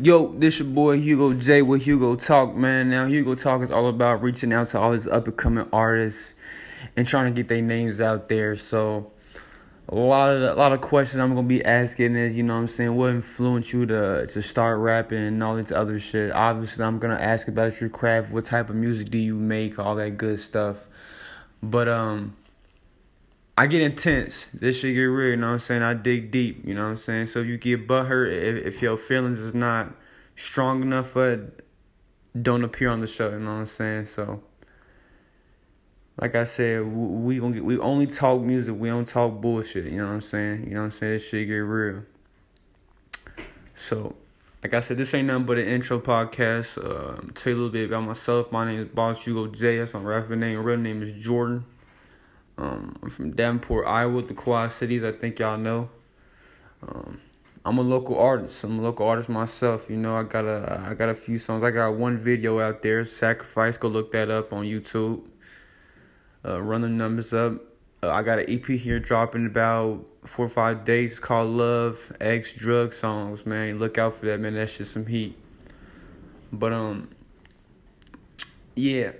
Yo, this your boy Hugo J with Hugo Talk, man. Now Hugo Talk is all about reaching out to all these up and coming artists and trying to get their names out there. So a lot of a lot of questions I'm gonna be asking is, you know what I'm saying, what influenced you to to start rapping and all this other shit. Obviously I'm gonna ask about your craft, what type of music do you make, all that good stuff. But um I get intense. This shit get real, you know what I'm saying? I dig deep, you know what I'm saying? So if you get butthurt, if, if your feelings is not strong enough for it, don't appear on the show, you know what I'm saying? So like I said, we we gonna get, we only talk music, we don't talk bullshit, you know what I'm saying? You know what I'm saying? This shit get real. So, like I said, this ain't nothing but an intro podcast. Uh, tell you a little bit about myself. My name is Boss Hugo J. That's my rapper name. Real name is Jordan. Um, I'm from Davenport, Iowa, the Quad Cities. I think y'all know. Um, I'm a local artist. I'm a local artist myself. You know, I got a I got a few songs. I got one video out there, Sacrifice. Go look that up on YouTube. Uh, run the numbers up. Uh, I got an EP here dropping about four or five days. It's called Love X Drug Songs. Man, look out for that, man. That's just some heat. But um, yeah.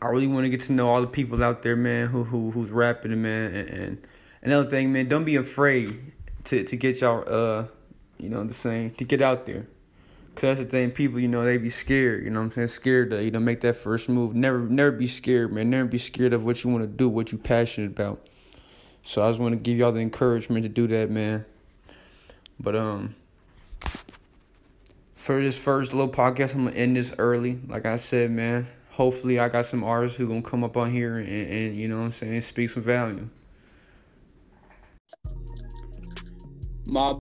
I really want to get to know all the people out there, man, who who who's rapping, man, and, and another thing, man, don't be afraid to to get y'all uh, you know, the same to get out there. Cause that's the thing, people, you know, they be scared, you know what I'm saying? Scared to, you know, make that first move. Never never be scared, man. Never be scared of what you want to do, what you passionate about. So I just want to give y'all the encouragement to do that, man. But um for this first little podcast, I'm gonna end this early. Like I said, man hopefully I got some artists who gonna come up on here and, and you know what I'm saying, speak some value. My